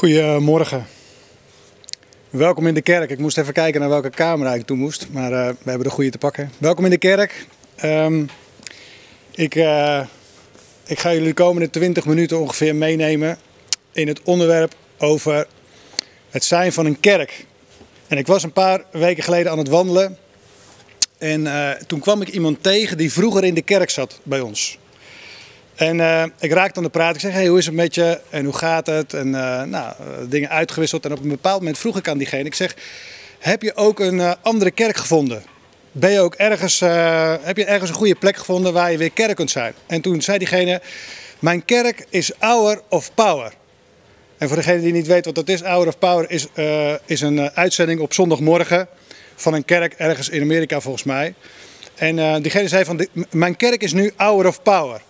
Goedemorgen. Welkom in de kerk. Ik moest even kijken naar welke camera ik toe moest, maar uh, we hebben de goede te pakken. Welkom in de kerk. Um, ik, uh, ik ga jullie de komende 20 minuten ongeveer meenemen in het onderwerp over het zijn van een kerk. En ik was een paar weken geleden aan het wandelen en uh, toen kwam ik iemand tegen die vroeger in de kerk zat bij ons. En uh, ik raakte aan de praat. Ik zeg, hey, hoe is het met je? En hoe gaat het? En uh, nou, dingen uitgewisseld. En op een bepaald moment vroeg ik aan diegene. Ik zeg, heb je ook een andere kerk gevonden? Ben je ook ergens, heb je ergens een goede plek gevonden waar je weer kerk kunt zijn? En toen zei diegene, mijn kerk is Hour of Power. En voor degene die niet weet wat dat is, Hour of Power is, is een uitzending op zondagmorgen van een kerk ergens in Amerika volgens mij. En diegene zei van, mijn kerk is nu Hour of Power.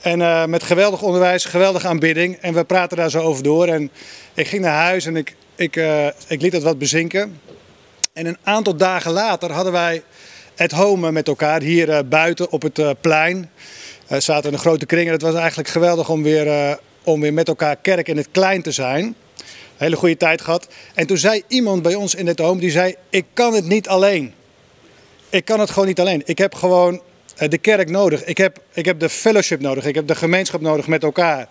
En uh, met geweldig onderwijs, geweldige aanbidding. En we praten daar zo over door. En ik ging naar huis en ik, ik, uh, ik liet het wat bezinken. En een aantal dagen later hadden wij het home met elkaar hier uh, buiten op het plein. We zaten in een grote kring en het was eigenlijk geweldig om weer, om weer met elkaar kerk in het klein te zijn. Hele goede tijd gehad. En toen zei iemand bij ons in het home, die zei, ik kan het niet alleen. Ik kan het gewoon niet alleen. Ik heb gewoon de kerk nodig. Ik heb, ik heb de fellowship nodig. Ik heb de gemeenschap nodig met elkaar.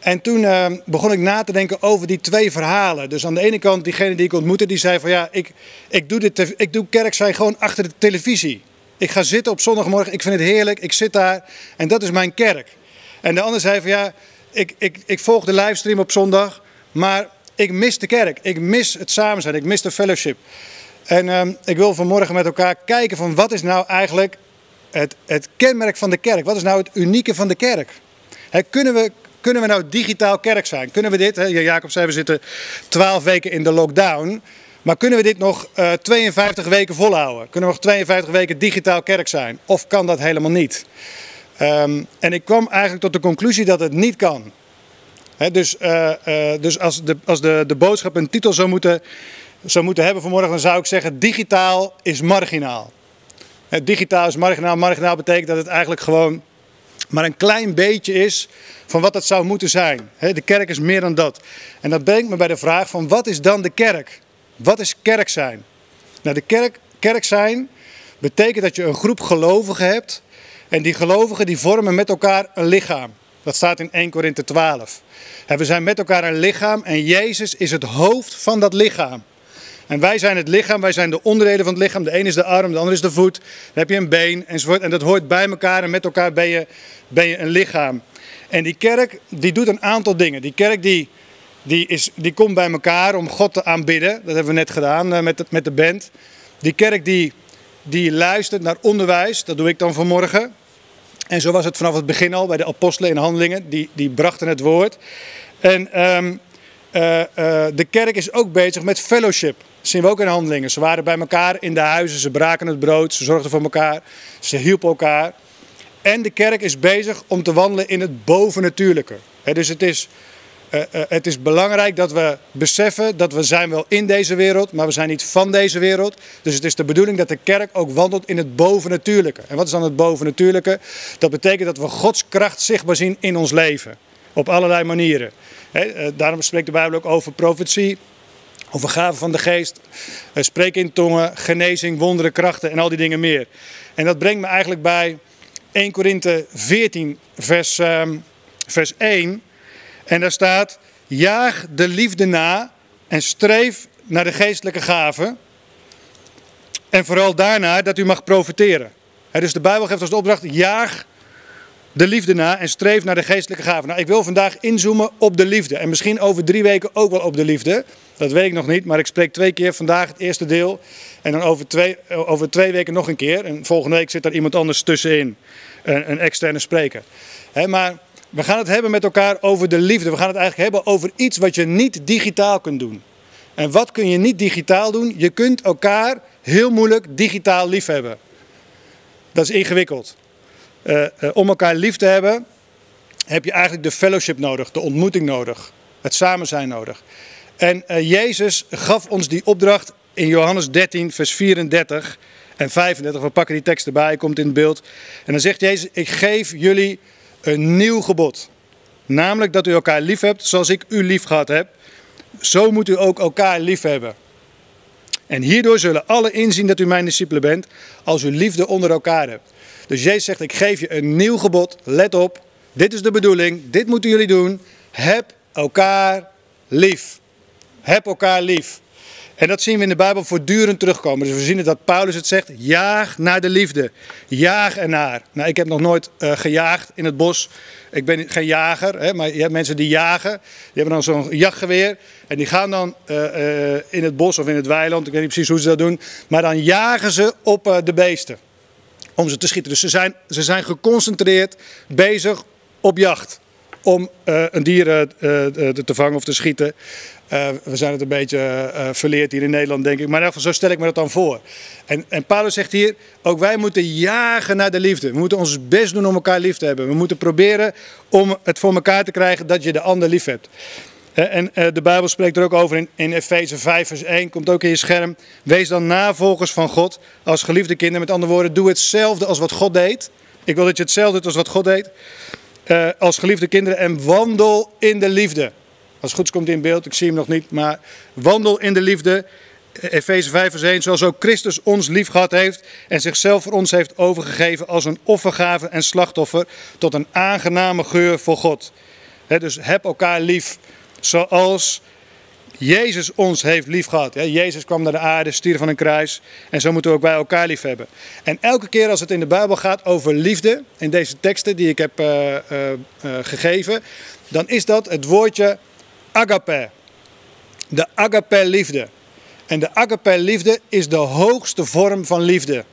En toen uh, begon ik na te denken over die twee verhalen. Dus aan de ene kant, diegene die ik ontmoette, die zei van ja, ik, ik, doe, dit, ik doe kerk zijn gewoon achter de televisie. Ik ga zitten op zondagmorgen, ik vind het heerlijk, ik zit daar en dat is mijn kerk. En de ander zei van ja, ik, ik, ik volg de livestream op zondag, maar ik mis de kerk. Ik mis het samen zijn, ik mis de fellowship. En uh, ik wil vanmorgen met elkaar kijken van wat is nou eigenlijk het, het kenmerk van de kerk. Wat is nou het unieke van de kerk? Kunnen, we, kunnen we nou digitaal kerk zijn? Kunnen we dit, he, Jacob zei we zitten 12 weken in de lockdown. Maar kunnen we dit nog uh, 52 weken volhouden? Kunnen we nog 52 weken digitaal kerk zijn? Of kan dat helemaal niet? Um, en ik kwam eigenlijk tot de conclusie dat het niet kan. Dus uh, uh, dus als, de, als de, de boodschap een titel zou moeten, zou moeten hebben vanmorgen, dan zou ik zeggen: digitaal is marginaal. Het digitaal is marginaal. Marginaal betekent dat het eigenlijk gewoon maar een klein beetje is van wat het zou moeten zijn. De kerk is meer dan dat. En dat brengt me bij de vraag van wat is dan de kerk? Wat is kerk zijn? Nou, de kerk, kerk zijn betekent dat je een groep gelovigen hebt. En die gelovigen die vormen met elkaar een lichaam. Dat staat in 1 Korinthe 12. we zijn met elkaar een lichaam en Jezus is het hoofd van dat lichaam. En wij zijn het lichaam, wij zijn de onderdelen van het lichaam. De een is de arm, de ander is de voet. Dan heb je een been enzovoort. En dat hoort bij elkaar en met elkaar ben je, ben je een lichaam. En die kerk, die doet een aantal dingen. Die kerk die, die, is, die komt bij elkaar om God te aanbidden. Dat hebben we net gedaan uh, met, de, met de band. Die kerk die, die luistert naar onderwijs. Dat doe ik dan vanmorgen. En zo was het vanaf het begin al bij de apostelen in handelingen. Die, die brachten het woord. En uh, de kerk is ook bezig met fellowship. Dat zien we ook in handelingen. Ze waren bij elkaar in de huizen, ze braken het brood, ze zorgden voor elkaar, ze hielpen elkaar. En de kerk is bezig om te wandelen in het bovennatuurlijke. Dus het is, uh, het is belangrijk dat we beseffen dat we zijn wel in deze wereld, maar we zijn niet van deze wereld. Dus het is de bedoeling dat de kerk ook wandelt in het bovennatuurlijke. En wat is dan het bovennatuurlijke? Dat betekent dat we Gods kracht zichtbaar zien in ons leven. Op allerlei manieren. He, daarom spreekt de Bijbel ook over profetie, over gaven van de geest, spreken in tongen, genezing, wonderen, krachten en al die dingen meer. En dat brengt me eigenlijk bij 1 Korinthe 14, vers, um, vers 1. En daar staat: Jaag de liefde na en streef naar de geestelijke gaven. En vooral daarna dat u mag profiteren. Dus de Bijbel geeft als de opdracht: jaag de liefde na en streef naar de geestelijke gaven. Nou, ik wil vandaag inzoomen op de liefde. En misschien over drie weken ook wel op de liefde. Dat weet ik nog niet, maar ik spreek twee keer vandaag het eerste deel. En dan over twee, over twee weken nog een keer. En volgende week zit er iemand anders tussenin. Een, een externe spreker. Maar we gaan het hebben met elkaar over de liefde. We gaan het eigenlijk hebben over iets wat je niet digitaal kunt doen. En wat kun je niet digitaal doen? Je kunt elkaar heel moeilijk digitaal liefhebben. Dat is ingewikkeld. Uh, uh, om elkaar lief te hebben, heb je eigenlijk de fellowship nodig, de ontmoeting nodig, het samen zijn nodig. En uh, Jezus gaf ons die opdracht in Johannes 13, vers 34 en 35. We pakken die tekst erbij, komt in het beeld. En dan zegt Jezus: Ik geef jullie een nieuw gebod. Namelijk dat u elkaar lief hebt zoals ik u lief gehad heb. Zo moet u ook elkaar lief hebben. En hierdoor zullen alle inzien dat u mijn discipelen bent, als u liefde onder elkaar hebt. Dus Jezus zegt, ik geef je een nieuw gebod. Let op, dit is de bedoeling, dit moeten jullie doen. Heb elkaar lief. Heb elkaar lief. En dat zien we in de Bijbel voortdurend terugkomen. Dus we zien het dat Paulus het zegt, jaag naar de liefde. Jaag ernaar. Nou, ik heb nog nooit uh, gejaagd in het bos. Ik ben geen jager, hè, maar je hebt mensen die jagen. Die hebben dan zo'n jachtgeweer. En die gaan dan uh, uh, in het bos of in het weiland, ik weet niet precies hoe ze dat doen. Maar dan jagen ze op de beesten. Om ze te schieten. Dus ze zijn, ze zijn geconcentreerd bezig op jacht. Om een dier te vangen of te schieten. Uh, we zijn het een beetje uh, verleerd hier in Nederland, denk ik. Maar in ieder geval, zo stel ik me dat dan voor. En, en Paulus zegt hier, ook wij moeten jagen naar de liefde. We moeten ons best doen om elkaar lief te hebben. We moeten proberen om het voor elkaar te krijgen dat je de ander lief hebt. Uh, en de Bijbel spreekt er ook over in, in Efeze 5 vers 1, komt ook in je scherm. Wees dan navolgers van God als geliefde kinderen. Met andere woorden, doe hetzelfde als wat God deed. Ik wil dat je hetzelfde doet als wat God deed. als geliefde kinderen en wandel in de liefde. Als het goed komt in beeld, ik zie hem nog niet. Maar wandel in de liefde. Efeze 5 vers 1. Zoals ook Christus ons lief gehad heeft en zichzelf voor ons heeft overgegeven als een offergave en slachtoffer tot een aangename geur voor God. dus heb elkaar lief zoals Jezus ons heeft lief gehad. Jezus kwam naar de aarde, stierf van een kruis. En zo moeten we ook bij elkaar lief hebben. En elke keer als het in de Bijbel gaat over liefde, in deze teksten die ik heb uh, uh, uh, gegeven, dan is dat het woordje agape. De agape liefde. En de agape liefde is de hoogste vorm van liefde.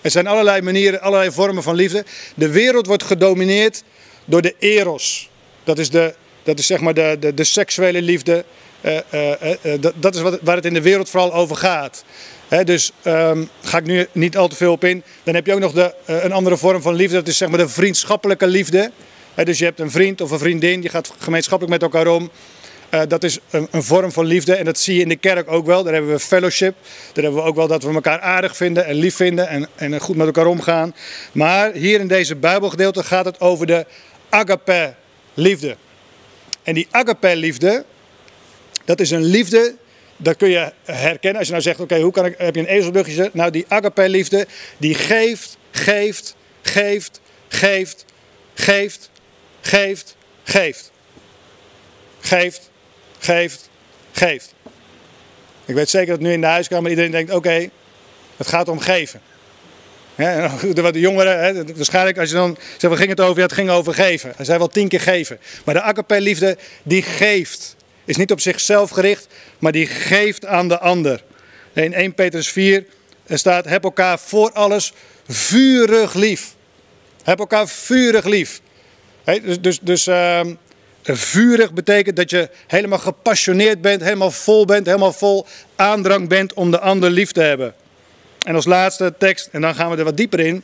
Er zijn allerlei manieren, allerlei vormen van liefde. De wereld wordt gedomineerd door de eros. Dat is, de, dat is zeg maar de, de, de seksuele liefde. Uh, uh, uh, dat, is wat, waar het in de wereld vooral over gaat. Dus um, ga ik nu niet al te veel op in. Dan heb je ook nog de, een andere vorm van liefde. Dat is zeg maar de vriendschappelijke liefde. Dus je hebt een vriend of een vriendin. Je gaat gemeenschappelijk met elkaar om. Dat is een, een, vorm van liefde en dat zie je in de kerk ook wel. Daar hebben we fellowship. Daar hebben we ook wel dat we elkaar aardig vinden en lief vinden en, en goed met elkaar omgaan. Maar hier in deze Bijbelgedeelte gaat het over de agape liefde. En die agape liefde, dat is een liefde, dat kun je herkennen. Als je nou zegt, oké, hoe kan ik, heb je een ezelbruggetje? Nou, die agape liefde, die geeft, geeft, geeft, geeft, geeft, geeft, geeft. Geeft, geeft, geeft. Ik weet zeker dat nu in de huiskamer iedereen denkt, oké, het gaat om geven. De jongeren, waarschijnlijk als je dan zegt, waar ging het over? Ja, het ging over geven. Hij zei wel tien keer geven. Maar de akapelliefde, die geeft. Is niet op zichzelf gericht, maar die geeft aan de ander. In 1 Petrus 4 staat, heb elkaar voor alles vurig lief. Heb elkaar vurig lief. dus dus, dus uh, Vurig betekent dat je helemaal gepassioneerd bent, helemaal vol bent, helemaal vol aandrang bent om de ander lief te hebben. En als laatste tekst, en dan gaan we er wat dieper in.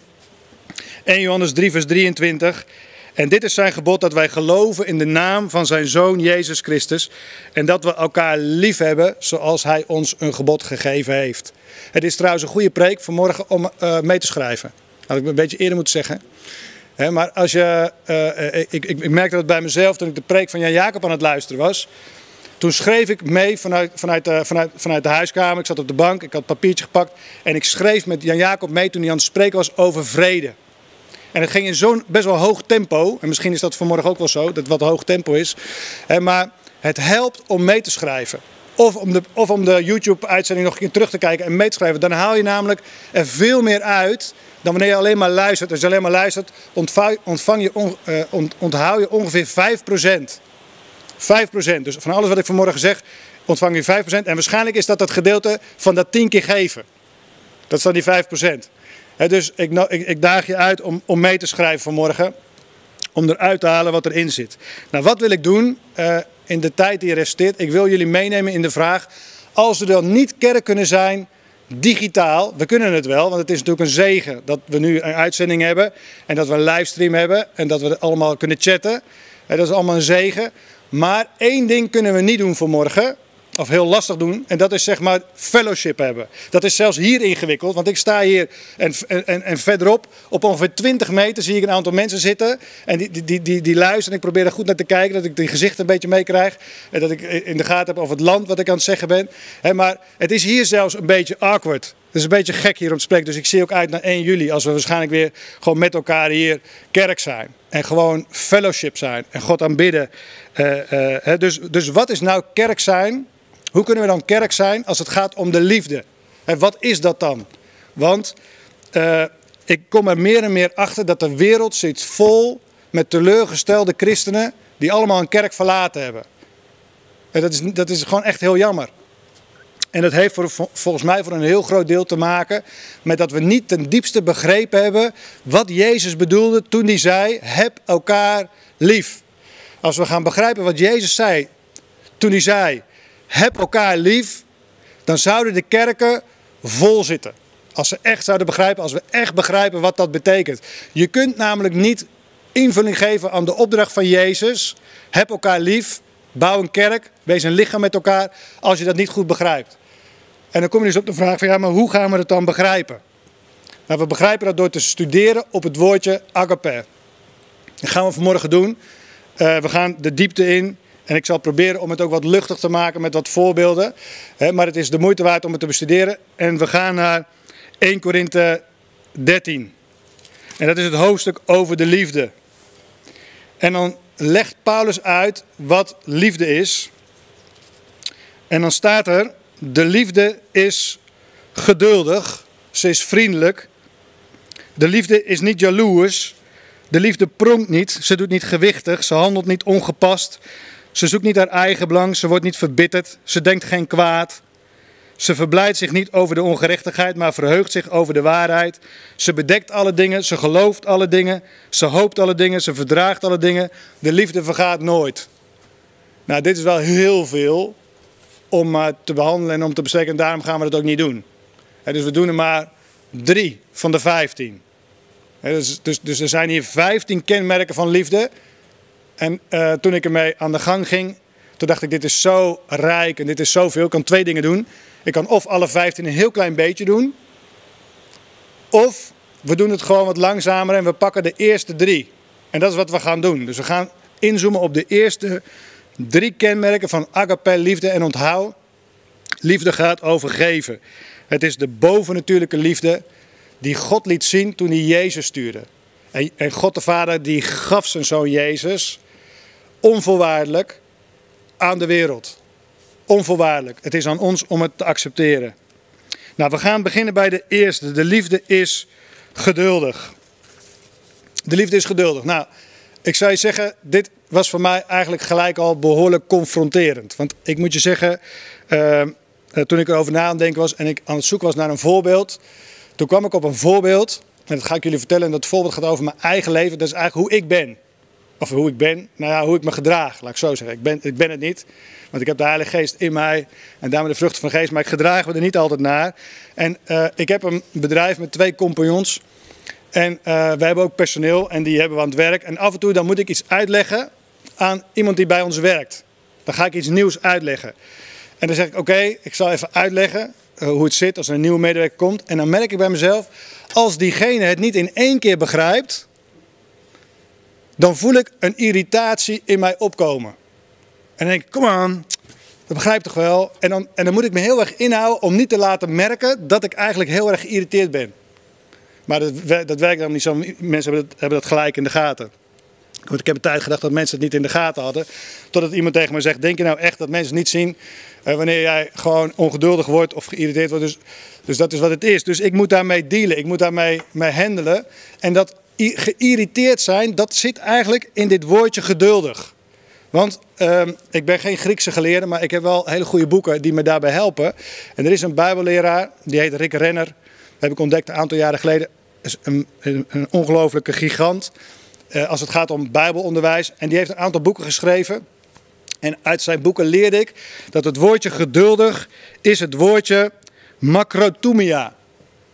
1 Johannes 3, vers 23. En dit is zijn gebod dat wij geloven in de naam van zijn zoon Jezus Christus. En dat we elkaar lief hebben zoals hij ons een gebod gegeven heeft. Het is trouwens een goede preek vanmorgen om uh, mee te schrijven. Had ik een beetje eerder moeten zeggen maar als je, uh, ik, ik, ik merkte dat bij mezelf toen ik de preek van Jan Jacob aan het luisteren was. Toen schreef ik mee vanuit, vanuit, uh, vanuit, vanuit de huiskamer. Ik zat op de bank, ik had een papiertje gepakt. En ik schreef met Jan Jacob mee toen hij aan het spreken was over vrede. En het ging in zo'n best wel hoog tempo. En misschien is dat vanmorgen ook wel zo, dat het wat hoog tempo is. maar het helpt om mee te schrijven. Of om de, of om de YouTube-uitzending nog een keer terug te kijken en mee te schrijven. Dan haal je namelijk er veel meer uit dan wanneer je alleen maar luistert. Als je alleen maar luistert, ontvang, je ont, onthoud je ongeveer 5%. 5%. Dus van alles wat ik vanmorgen zeg, ontvang je 5%. En waarschijnlijk is dat het gedeelte van dat 10 keer geven. Dat is dan die 5%. He, dus ik, ik, daag je uit om, om mee te schrijven vanmorgen. Om eruit te halen wat erin zit. Nou, wat wil ik doen uh, in de tijd die resteert? Ik wil jullie meenemen in de vraag. Als we dan niet kerk kunnen zijn digitaal. We kunnen het wel, want het is natuurlijk een zegen dat we nu een uitzending hebben. En dat we een livestream hebben en dat we allemaal kunnen chatten. Dat is allemaal een zegen. Maar één ding kunnen we niet doen voor morgen. of heel lastig doen. En dat is zeg maar fellowship hebben. Dat is zelfs hier ingewikkeld. Want ik sta hier en, en, en verderop, op ongeveer 20 meter, zie ik een aantal mensen zitten. En die, die, die, die luisteren. Ik probeer er goed naar te kijken, dat ik die gezichten een beetje meekrijg. En dat ik in de gaten heb over het land wat ik aan het zeggen ben. maar het is hier zelfs een beetje awkward. Het is een beetje gek hier om te spreken. Dus ik zie ook uit naar 1 juli. Als we waarschijnlijk weer gewoon met elkaar hier kerk zijn. En gewoon fellowship zijn. En God aanbidden. Uh, dus, dus wat is nou kerk zijn? Hoe kunnen we dan kerk zijn als het gaat om de liefde? En wat is dat dan? Want uh, ik kom er meer en meer achter dat de wereld zit vol met teleurgestelde christenen die allemaal een kerk verlaten hebben. En dat is, dat is gewoon echt heel jammer. En dat heeft volgens mij voor een heel groot deel te maken met dat we niet ten diepste begrepen hebben wat Jezus bedoelde toen hij zei: heb elkaar lief. Als we gaan begrijpen wat Jezus zei toen hij zei: heb elkaar lief, dan zouden de kerken vol zitten. Als ze echt zouden begrijpen, als we echt begrijpen wat dat betekent. Je kunt namelijk niet invulling geven aan de opdracht van Jezus. Heb elkaar lief, bouw een kerk, wees een lichaam met elkaar, als je dat niet goed begrijpt. En dan kom je dus op de vraag van ja, maar hoe gaan we het dan begrijpen? Nou, we begrijpen dat door te studeren op het woordje agape. Dat gaan we vanmorgen doen. Uh, we gaan de diepte in en ik zal proberen om het ook wat luchtig te maken met wat voorbeelden. Maar het is de moeite waard om het te bestuderen. En we gaan naar 1 Korinthe 13. En dat is het hoofdstuk over de liefde. En dan legt Paulus uit wat liefde is. En dan staat er: De liefde is geduldig, ze is vriendelijk. De liefde is niet jaloers. De liefde pronkt niet, ze doet niet gewichtig, ze handelt niet ongepast. Ze zoekt niet haar eigen belang, ze wordt niet verbitterd, ze denkt geen kwaad. Ze verblijdt zich niet over de ongerechtigheid, maar verheugt zich over de waarheid. Ze bedekt alle dingen, ze gelooft alle dingen, ze hoopt alle dingen, ze verdraagt alle dingen. De liefde vergaat nooit. Nou, dit is wel heel veel om te behandelen en om te bespreken en daarom gaan we dat ook niet doen. dus we doen er maar drie van de vijftien. dus, dus, dus er zijn hier vijftien kenmerken van liefde. En uh, toen ik ermee aan de gang ging, toen dacht ik, dit is zo rijk en dit is zoveel. Ik kan twee dingen doen. Ik kan of alle vijftien een heel klein beetje doen. Of we doen het gewoon wat langzamer en we pakken de eerste drie. En dat is wat we gaan doen. Dus we gaan inzoomen op de eerste drie kenmerken van agape, liefde en onthoud. Liefde gaat over geven. Het is de bovennatuurlijke liefde die God liet zien toen hij Jezus stuurde. En God de Vader die gaf zijn zoon Jezus onvoorwaardelijk aan de wereld. Onvoorwaardelijk. Het is aan ons om het te accepteren. Nou, we gaan beginnen bij de eerste. De liefde is geduldig. De liefde is geduldig. Nou, ik zou je zeggen, dit was voor mij eigenlijk gelijk al behoorlijk confronterend. Want ik moet je zeggen, uh, toen ik erover na aan denken was en ik aan het zoeken was naar een voorbeeld, toen kwam ik op een voorbeeld. En dat ga ik jullie vertellen. En dat voorbeeld gaat over mijn eigen leven. Dat is eigenlijk hoe ik ben. Of hoe ik ben, nou ja, hoe ik me gedraag, laat ik zo zeggen. Ik ben, ik ben het niet, want ik heb de Heilige Geest in mij en daarmee de vruchten van de Geest, maar ik gedraag me er niet altijd naar. En uh, ik heb een bedrijf met twee compagnons en wij hebben ook personeel en die hebben we aan het werk. En af en toe dan moet ik iets uitleggen aan iemand die bij ons werkt. Dan ga ik iets nieuws uitleggen. En dan zeg ik, oké, ik zal even uitleggen uh, hoe het zit als er een nieuwe medewerker komt. En dan merk ik bij mezelf, als diegene het niet in één keer begrijpt dan voel ik een irritatie in mij opkomen. En dan denk ik, kom aan, dat begrijp toch wel. En dan, en dan moet ik me heel erg inhouden om niet te laten merken dat ik eigenlijk heel erg geïrriteerd ben. Maar dat, dat werkt dan niet zo. Mensen hebben hebben dat gelijk in de gaten. Want ik heb een tijd gedacht dat mensen het niet in de gaten hadden. Totdat iemand tegen me zegt: Denk je nou echt dat mensen het niet zien eh, wanneer jij gewoon ongeduldig wordt of geïrriteerd wordt? Dus, dus dat is wat het is. Dus ik moet daarmee dealen. Ik moet daarmee mee handelen. En dat geïrriteerd zijn, dat zit eigenlijk in dit woordje geduldig. Want uh, ik ben geen Griekse geleerde, maar ik heb wel hele goede boeken die me daarbij helpen. En er is een Bijbelleraar, die heet Rick Renner. Dat heb ik ontdekt een aantal jaren geleden. Is een, een, een ongelofelijke gigant als het gaat om Bijbelonderwijs. En die heeft een aantal boeken geschreven. En uit zijn boeken leerde ik dat het woordje geduldig is het woordje macrotumia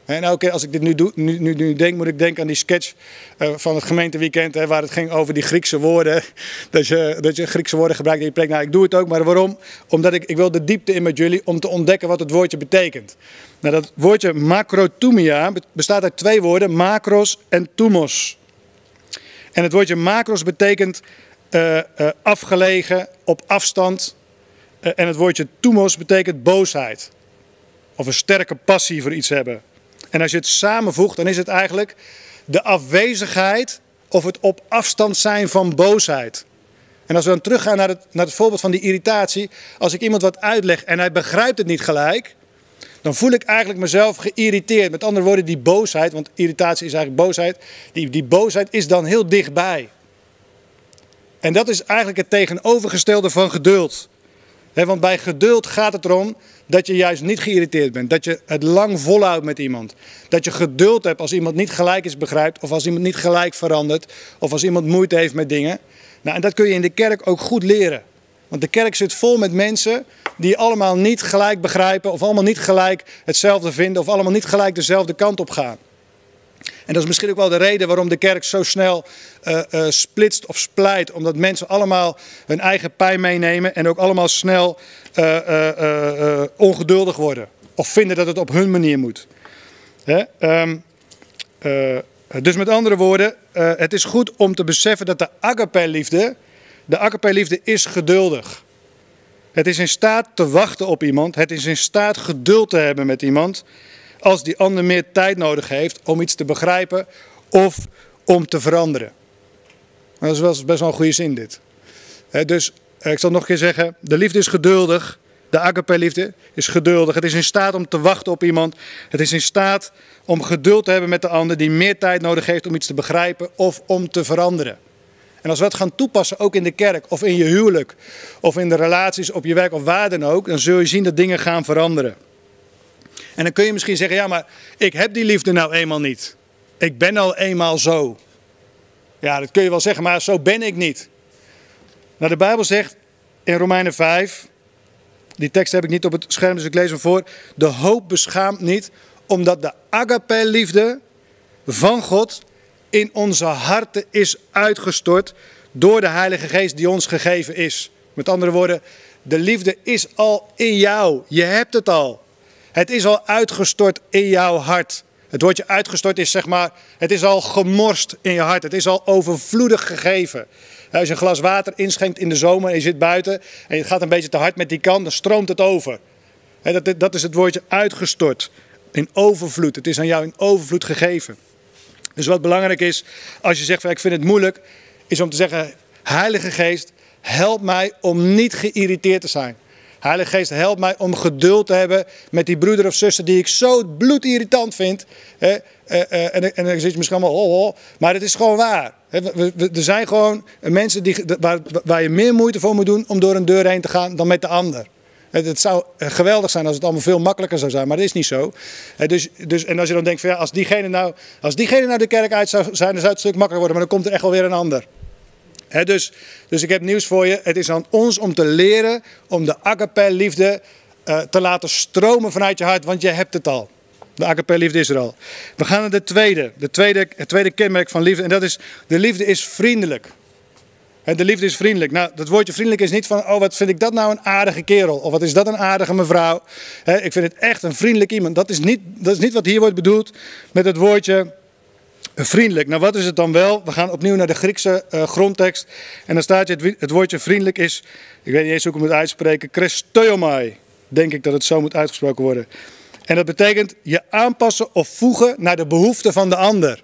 En elke keer als ik dit nu, doe, nu, nu, nu denk, moet ik denken aan die sketch uh, van het gemeenteweekend. Hè, waar het ging over die Griekse woorden. Dat je, dat je Griekse woorden gebruikt in je preek. Nou, ik doe het ook, maar waarom? Omdat ik, ik wil de diepte in met jullie om te ontdekken wat het woordje betekent. Nou, dat woordje macrotumia bestaat uit twee woorden. Macros en tumos. En het woordje macros betekent uh, uh, afgelegen, op afstand. en het woordje tumos betekent boosheid. Of een sterke passie voor iets hebben. En als je het samenvoegt, dan is het eigenlijk de afwezigheid of het op afstand zijn van boosheid. En als we dan teruggaan naar het, naar het voorbeeld van die irritatie. Als ik iemand wat uitleg en hij begrijpt het niet gelijk. Dan voel ik eigenlijk mezelf geïrriteerd. Met andere woorden, die boosheid, want irritatie is eigenlijk boosheid. Die, die boosheid is dan heel dichtbij. En dat is eigenlijk het tegenovergestelde van geduld. want bij geduld gaat het erom dat je juist niet geïrriteerd bent. Dat je het lang volhoudt met iemand. Dat je geduld hebt als iemand niet gelijk is begrijpt. Of als iemand niet gelijk verandert. Of als iemand moeite heeft met dingen. Nou, en dat kun je in de kerk ook goed leren. Want de kerk zit vol met mensen die allemaal niet gelijk begrijpen. Of allemaal niet gelijk hetzelfde vinden. Of allemaal niet gelijk dezelfde kant op gaan. En dat is misschien ook wel de reden waarom de kerk zo snel uh, splitst of splijt. Omdat mensen allemaal hun eigen pijn meenemen en ook allemaal snel uh, ongeduldig worden. Of vinden dat het op hun manier moet. Hè? Um, dus met andere woorden, het is goed om te beseffen dat de agape-liefde, de agape-liefde is geduldig. Het is in staat te wachten op iemand. Het is in staat geduld te hebben met iemand als die ander meer tijd nodig heeft om iets te begrijpen of om te veranderen. Dat is best wel een goede zin dit. Dus ik zal nog een keer zeggen, de liefde is geduldig. De agape-liefde is geduldig. Het is in staat om te wachten op iemand. Het is in staat om geduld te hebben met de ander die meer tijd nodig heeft om iets te begrijpen of om te veranderen. En als we dat gaan toepassen, ook in de kerk of in je huwelijk of in de relaties op je werk of waar dan ook, dan zul je zien dat dingen gaan veranderen. En dan kun je misschien zeggen, ja maar ik heb die liefde nou eenmaal niet. Ik ben al eenmaal zo. Ja, dat kun je wel zeggen, maar zo ben ik niet. Nou, de Bijbel zegt in Romeinen 5, die tekst heb ik niet op het scherm, dus ik lees hem voor. De hoop beschaamt niet, omdat de agape-liefde van God in onze harten is uitgestort door de Heilige Geest die ons gegeven is. Met andere woorden, de liefde is al in jou. Je hebt het al. Het is al uitgestort in jouw hart. Het woordje uitgestort is zeg maar, het is al gemorst in je hart. Het is al overvloedig gegeven. Als je een glas water inschenkt in de zomer en je zit buiten en je gaat een beetje te hard met die kan, dan stroomt het over. Dat, is het woordje uitgestort. In overvloed. Het is aan jou in overvloed gegeven. Dus wat belangrijk is, als je zegt, ik vind het moeilijk, is om te zeggen, Heilige Geest, help mij om niet geïrriteerd te zijn. Heilige Geest, help mij om geduld te hebben met die broeder of zuster die ik zo bloedirritant vind. Eh, eh, en, en dan zit je misschien allemaal, oh, oh, maar het is gewoon waar. Er zijn gewoon mensen die, waar, waar je meer moeite voor moet doen om door een deur heen te gaan dan met de ander. Het zou geweldig zijn als het allemaal veel makkelijker zou zijn, maar dat is niet zo. Dus, dus, en als je dan denkt, van, ja, als, diegene nou, als diegene nou de kerk uit zou zijn, dan zou het een stuk makkelijker worden, maar dan komt er echt wel weer een ander dus, dus ik heb nieuws voor je. Het is aan ons om te leren om de agape-liefde uh, te laten stromen vanuit je hart, want je hebt het al. De agape-liefde is er al. We gaan naar de tweede, de tweede, het tweede kenmerk van liefde. En dat is, de liefde is vriendelijk. De liefde is vriendelijk. Nou, dat woordje vriendelijk is niet van, oh wat vind ik dat nou een aardige kerel. Of wat is dat een aardige mevrouw. ik vind het echt een vriendelijk iemand. Dat is, niet, dat is niet wat hier wordt bedoeld met het woordje Vriendelijk. Nou, wat is het dan wel? We gaan opnieuw naar de Griekse uh, grondtekst. En dan staat je, het, woordje vriendelijk is, ik weet niet eens hoe ik het moet uitspreken, Christoiomai. Denk ik dat het zo moet uitgesproken worden. En dat betekent je aanpassen of voegen naar de behoeften van de ander.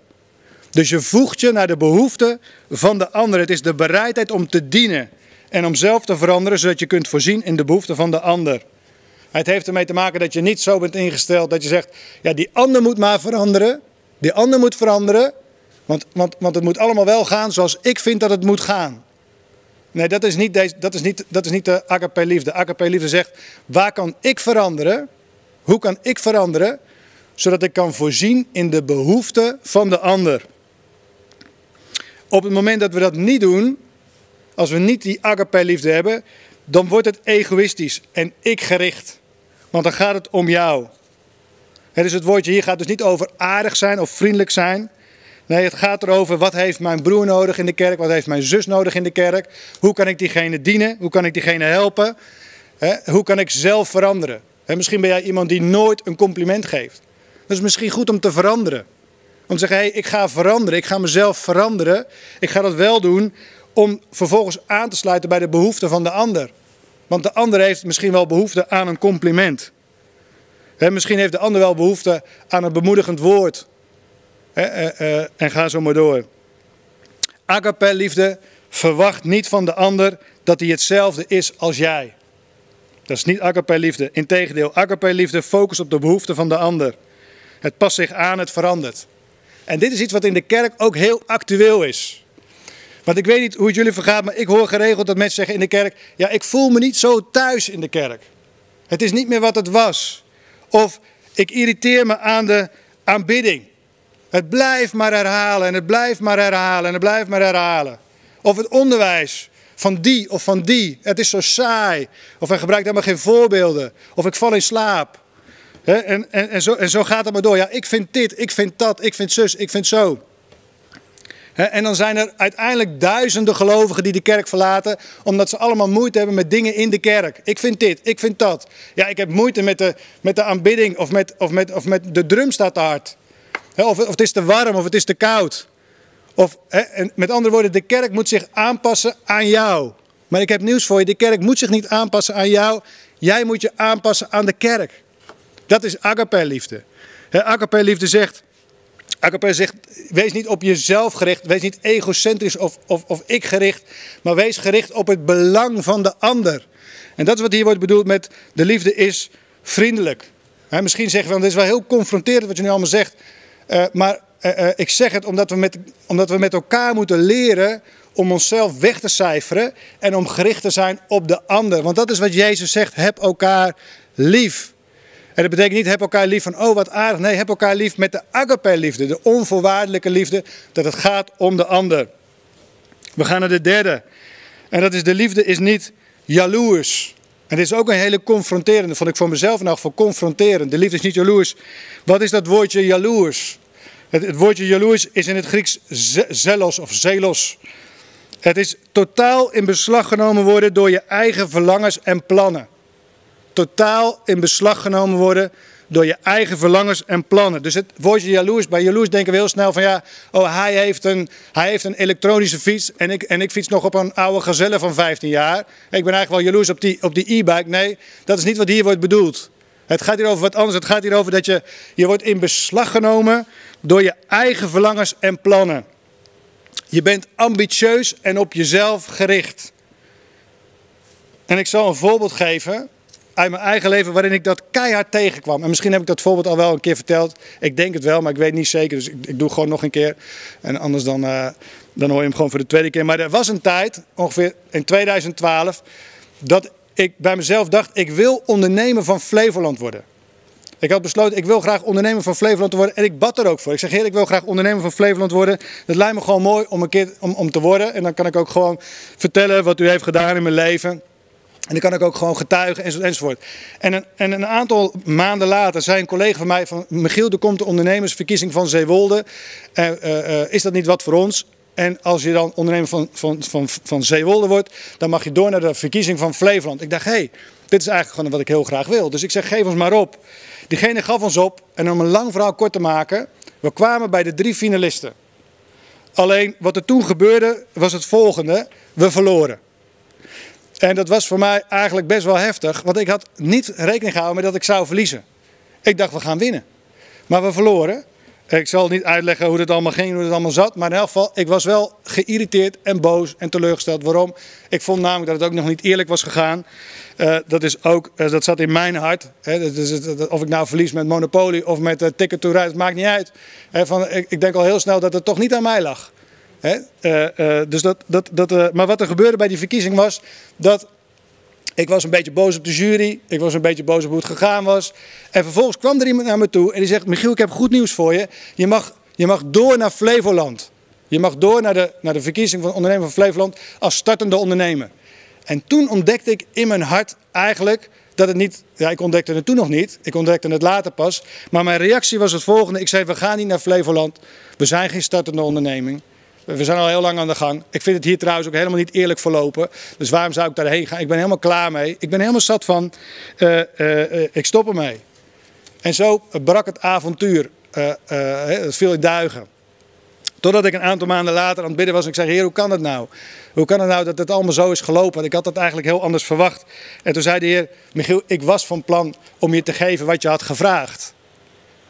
Dus je voegt je naar de behoeften van de ander. Het is de bereidheid om te dienen en om zelf te veranderen, zodat je kunt voorzien in de behoeften van de ander. Het heeft ermee te maken dat je niet zo bent ingesteld dat je zegt, ja die ander moet maar veranderen. Die ander moet veranderen, want, want, want het moet allemaal wel gaan zoals ik vind dat het moet gaan. Nee, dat is niet, deze, dat is niet, dat is niet de agape liefde. Agape liefde zegt, waar kan ik veranderen? Hoe kan ik veranderen? Zodat ik kan voorzien in de behoeften van de ander. Op het moment dat we dat niet doen, als we niet die agape liefde hebben, dan wordt het egoïstisch en ik gericht. Want dan gaat het om jou dus het woordje hier gaat dus niet over aardig zijn of vriendelijk zijn. Nee, het gaat erover wat heeft mijn broer nodig in de kerk, wat heeft mijn zus nodig in de kerk. Hoe kan ik diegene dienen, hoe kan ik diegene helpen, hoe kan ik zelf veranderen. misschien ben jij iemand die nooit een compliment geeft. Dat is misschien goed om te veranderen. Om te zeggen, hé, ik ga veranderen, ik ga mezelf veranderen. Ik ga dat wel doen om vervolgens aan te sluiten bij de behoeften van de ander. Want de ander heeft misschien wel behoefte aan een compliment. misschien heeft de ander wel behoefte aan een bemoedigend woord. Eh, eh, en ga zo maar door. Agape liefde verwacht niet van de ander dat hij hetzelfde is als jij. Dat is niet agape liefde. Integendeel, agape liefde focust op de behoeften van de ander. Het past zich aan, het verandert. En dit is iets wat in de kerk ook heel actueel is. Want ik weet niet hoe het jullie vergaat, maar ik hoor geregeld dat mensen zeggen in de kerk: Ja, ik voel me niet zo thuis in de kerk. Het is niet meer wat het was. Of ik irriteer me aan de aanbidding. Het blijft maar herhalen en het blijft maar herhalen en het blijft maar herhalen. Of het onderwijs van die of van die. Het is zo saai. Of hij gebruikt helemaal geen voorbeelden. Of ik val in slaap. En, en, en, zo, en zo gaat het maar door. Ja, ik vind dit, ik vind dat, ik vind zus, ik vind zo. En dan zijn er uiteindelijk duizenden gelovigen die de kerk verlaten, omdat ze allemaal moeite hebben met dingen in de kerk. Ik vind dit, ik vind dat. Ja, ik heb moeite met de, met de aanbidding of met, of, met, of met de drum staat te hard. Of, of het is te warm of het is te koud. Of, en met andere woorden, de kerk moet zich aanpassen aan jou. Maar ik heb nieuws voor je, de kerk moet zich niet aanpassen aan jou. Jij moet je aanpassen aan de kerk. Dat is agape-liefde. Agape-liefde zegt, agape zegt, wees niet op jezelf gericht, wees niet egocentrisch of, of, of ik gericht, maar wees gericht op het belang van de ander. En dat is wat hier wordt bedoeld met de liefde is vriendelijk. misschien zeggen we, want dit is wel heel confronterend wat je nu allemaal zegt, uh, maar uh, uh, ik zeg het omdat we, met, omdat we met elkaar moeten leren om onszelf weg te cijferen en om gericht te zijn op de ander. Want dat is wat Jezus zegt, heb elkaar lief. En dat betekent niet heb elkaar lief van, oh wat aardig. Nee, heb elkaar lief met de agape-liefde, de onvoorwaardelijke liefde, dat het gaat om de ander. We gaan naar de derde. En dat is de liefde is niet jaloers. En dit is ook een hele confronterende, vond ik voor mezelf nog voor confronterend. De liefde is niet jaloers. Wat is dat woordje jaloers? Het, het woordje jaloers is in het Grieks zelos of zelos. Het is totaal in beslag genomen worden door je eigen verlangens en plannen totaal in beslag genomen worden door je eigen verlangens en plannen. Dus het woordje jaloers, bij jaloers denken we heel snel van ja, oh hij heeft een, hij heeft een elektronische fiets en ik, en ik fiets nog op een oude gazelle van 15 jaar. Ik ben eigenlijk wel jaloers op die, op die e-bike. Nee, dat is niet wat hier wordt bedoeld. Het gaat hier over wat anders. Het gaat hier over dat je, je wordt in beslag genomen door je eigen verlangens en plannen. Je bent ambitieus en op jezelf gericht. En ik zal een voorbeeld geven uit mijn eigen leven waarin ik dat keihard tegenkwam. En misschien heb ik dat voorbeeld al wel een keer verteld. Ik denk het wel, maar ik weet niet zeker. Dus ik, doe gewoon nog een keer. En anders dan, uh, dan hoor je hem gewoon voor de tweede keer. Maar er was een tijd, ongeveer in 2012, dat ik bij mezelf dacht: ik wil ondernemer van Flevoland worden. Ik had besloten, ik wil graag ondernemer van Flevoland worden. En ik bad er ook voor. Ik zeg, heer, ik wil graag ondernemer van Flevoland worden. Dat lijkt me gewoon mooi om een keer om, om te worden. En dan kan ik ook gewoon vertellen wat u heeft gedaan in mijn leven. En dan kan ik ook gewoon getuigen enzovoort. En een, en een aantal maanden later zei een collega van mij van... Michiel, er komt de ondernemersverkiezing van Zeewolde. Uh, uh, is dat niet wat voor ons? En als je dan ondernemer van, van, van, van Zeewolde wordt... dan mag je door naar de verkiezing van Flevoland. Ik dacht, hé, hey, dit is eigenlijk gewoon wat ik heel graag wil. Dus ik zeg, geef ons maar op. Diegene gaf ons op. En om een lang verhaal kort te maken... we kwamen bij de drie finalisten. Alleen, wat er toen gebeurde, was het volgende. We verloren. En dat was voor mij eigenlijk best wel heftig, want ik had niet rekening gehouden met dat ik zou verliezen. Ik dacht, we gaan winnen. Maar we verloren. Ik zal niet uitleggen hoe het allemaal ging, hoe het allemaal zat. Maar in elk geval, ik was wel geïrriteerd en boos en teleurgesteld. Waarom? Ik vond namelijk dat het ook nog niet eerlijk was gegaan. Uh, dat, is ook, uh, dat zat in mijn hart. Hè. Dat is het, of ik nou verlies met Monopoly of met uh, Ticket to Ride, maakt niet uit. van, ik, ik denk al heel snel dat het toch niet aan mij lag. Hè? Uh, dus dat, dat, dat, uh, maar wat er gebeurde bij die verkiezing was dat ik was een beetje boos op de jury. Ik was een beetje boos op hoe het gegaan was. En vervolgens kwam er iemand naar me toe en die zegt: Michiel, ik heb goed nieuws voor je. Je mag, je mag door naar Flevoland. Je mag door naar de, naar de verkiezing van ondernemer van Flevoland als startende ondernemer. En toen ontdekte ik in mijn hart eigenlijk dat het niet, ja, ik ontdekte het toen nog niet, ik ontdekte het later pas. Maar mijn reactie was het volgende. Ik zei, we gaan niet naar Flevoland. We zijn geen startende onderneming. We zijn al heel lang aan de gang. Ik vind het hier trouwens ook helemaal niet eerlijk verlopen. Dus waarom zou ik daarheen gaan? Ik ben helemaal klaar mee. Ik ben helemaal zat van, uh, uh, ik stop ermee. En zo brak het avontuur. het viel in duigen. Totdat ik een aantal maanden later aan het bidden was en ik zei, heer, hoe kan het nou? Hoe kan het nou dat het allemaal zo is gelopen? Ik had dat eigenlijk heel anders verwacht. En toen zei de heer, Michiel, ik was van plan om je te geven wat je had gevraagd.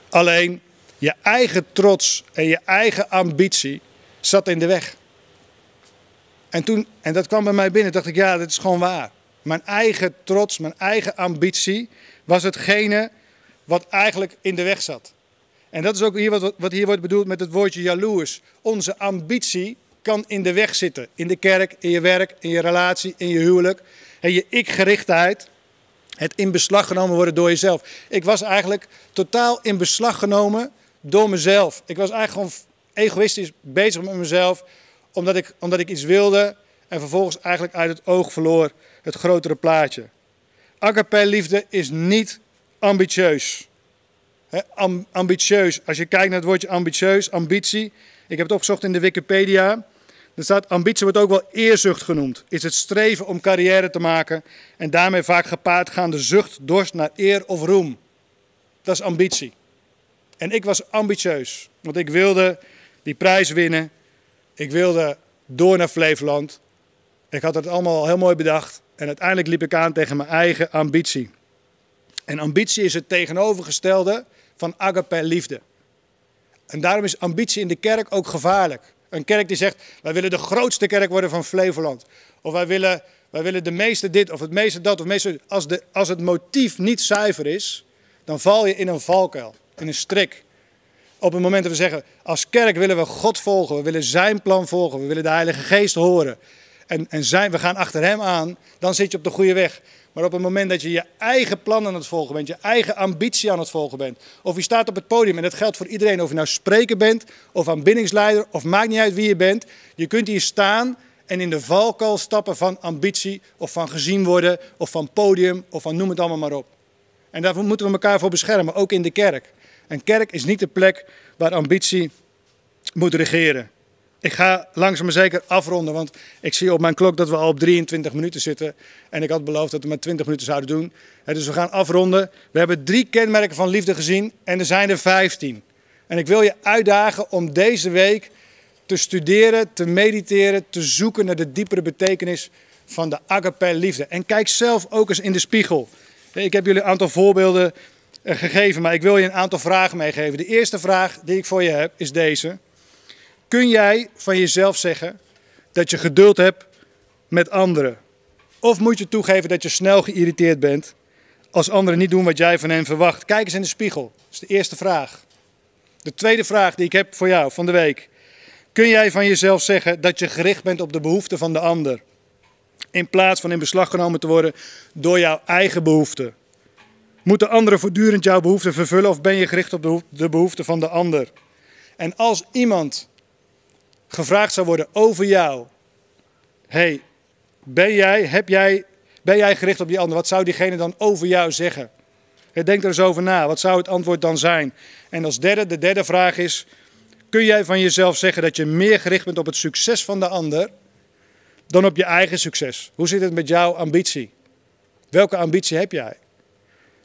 Alleen, je eigen trots en je eigen ambitie zat in de weg. En, toen, en dat kwam bij mij binnen, dacht ik, ja, dat is gewoon waar. Mijn eigen trots, mijn eigen ambitie was hetgene wat eigenlijk in de weg zat. En dat is ook hier wat, wat hier wordt bedoeld met het woordje jaloers. Onze ambitie kan in de weg zitten. In de kerk, in je werk, in je relatie, in je huwelijk. En je ik-gerichtheid, het in beslag genomen worden door jezelf. Ik was eigenlijk totaal in beslag genomen door mezelf. Ik was eigenlijk gewoon egoïstisch bezig met mezelf, omdat ik, omdat ik iets wilde en vervolgens eigenlijk uit het oog verloor het grotere plaatje. Agape liefde is niet ambitieus. ambitieus, als je kijkt naar het woordje ambitieus, ambitie. Ik heb het opgezocht in de Wikipedia. Er staat ambitie wordt ook wel eerzucht genoemd. Is het streven om carrière te maken en daarmee vaak gepaard gaande zucht, dorst naar eer of roem. Dat is ambitie. En ik was ambitieus, want ik wilde die prijs winnen. Ik wilde door naar Flevoland. Ik had het allemaal heel mooi bedacht. En uiteindelijk liep ik aan tegen mijn eigen ambitie. En ambitie is het tegenovergestelde van agape liefde. En daarom is ambitie in de kerk ook gevaarlijk. Een kerk die zegt, wij willen de grootste kerk worden van Flevoland. Of wij willen, wij willen de meeste dit of het meeste dat. Of meeste, als, de, als het motief niet zuiver is, dan val je in een valkuil, in een strik. Op het moment dat we zeggen, als kerk willen we God volgen, we willen zijn plan volgen, we willen de Heilige Geest horen. En, en zijn, we gaan achter hem aan, dan zit je op de goede weg. Maar op het moment dat je je eigen plan aan het volgen bent, je eigen ambitie aan het volgen bent, of je staat op het podium, en dat geldt voor iedereen, of je nou spreker bent, of aanbiddingsleider, of maakt niet uit wie je bent, je kunt hier staan en in de valkuil stappen van ambitie, of van gezien worden, of van podium, of van noem het allemaal maar op. En daarvoor moeten we elkaar voor beschermen, ook in de kerk. Een kerk is niet de plek waar ambitie moet regeren. Ik ga langzaam maar zeker afronden, want ik zie op mijn klok dat we al op 23 minuten zitten. En ik had beloofd dat we maar 20 minuten zouden doen. Dus we gaan afronden. We hebben drie kenmerken van liefde gezien en er zijn er 15. En ik wil je uitdagen om deze week te studeren, te mediteren, te zoeken naar de diepere betekenis van de agape liefde. En kijk zelf ook eens in de spiegel. Ik heb jullie een aantal voorbeelden gegeven, maar ik wil je een aantal vragen meegeven. De eerste vraag die ik voor je heb is deze. Kun jij van jezelf zeggen dat je geduld hebt met anderen? Of moet je toegeven dat je snel geïrriteerd bent als anderen niet doen wat jij van hen verwacht? Kijk eens in de spiegel. Dat is de eerste vraag. De tweede vraag die ik heb voor jou van de week. Kun jij van jezelf zeggen dat je gericht bent op de behoeften van de ander? In plaats van in beslag genomen te worden door jouw eigen behoeften. Moeten anderen voortdurend jouw behoeften vervullen of ben je gericht op de behoeften van de ander? En als iemand gevraagd zou worden over jou: hey, ben jij, heb jij, ben jij gericht op die ander? Wat zou diegene dan over jou zeggen? Denk er eens over na. Wat zou het antwoord dan zijn? En als derde, de derde vraag is: kun jij van jezelf zeggen dat je meer gericht bent op het succes van de ander dan op je eigen succes? Hoe zit het met jouw ambitie? Welke ambitie heb jij?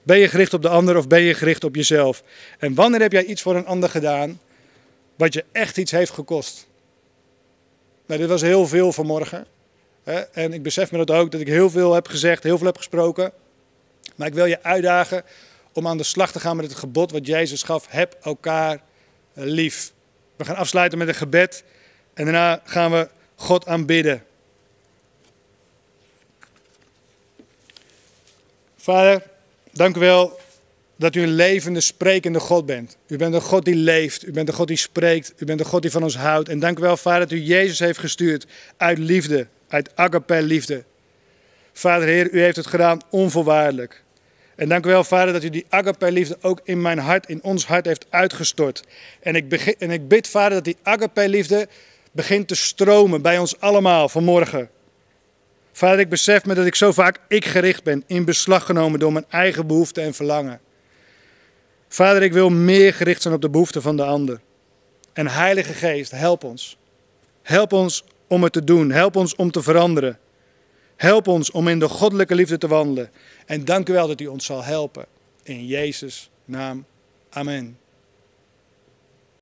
Ben je gericht op de ander of ben je gericht op jezelf? En wanneer heb jij iets voor een ander gedaan wat je echt iets heeft gekost? Nou, dit was heel veel vanmorgen. Hè? En ik besef me dat ook, dat ik heel veel heb gezegd, heel veel heb gesproken. Maar ik wil je uitdagen om aan de slag te gaan met het gebod wat Jezus gaf. Heb elkaar lief. We gaan afsluiten met een gebed. En daarna gaan we God aanbidden. Vader, Dank u wel dat u een levende, sprekende God bent. U bent een God die leeft. U bent een God die spreekt. U bent een God die van ons houdt. En dank u wel, Vader, dat u Jezus heeft gestuurd uit liefde, uit agape liefde. Vader Heer, u heeft het gedaan onvoorwaardelijk. En dank u wel, Vader, dat u die agape liefde ook in mijn hart, in ons hart heeft uitgestort. En ik, begin, en ik bid, Vader, dat die agape liefde begint te stromen bij ons allemaal vanmorgen. Vader, ik besef me dat ik zo vaak ik gericht ben, in beslag genomen door mijn eigen behoeften en verlangen. Vader, ik wil meer gericht zijn op de behoeften van de ander. En Heilige Geest, help ons. Help ons om het te doen. Help ons om te veranderen. Help ons om in de goddelijke liefde te wandelen. En dank u wel dat u ons zal helpen. In Jezus' naam. Amen.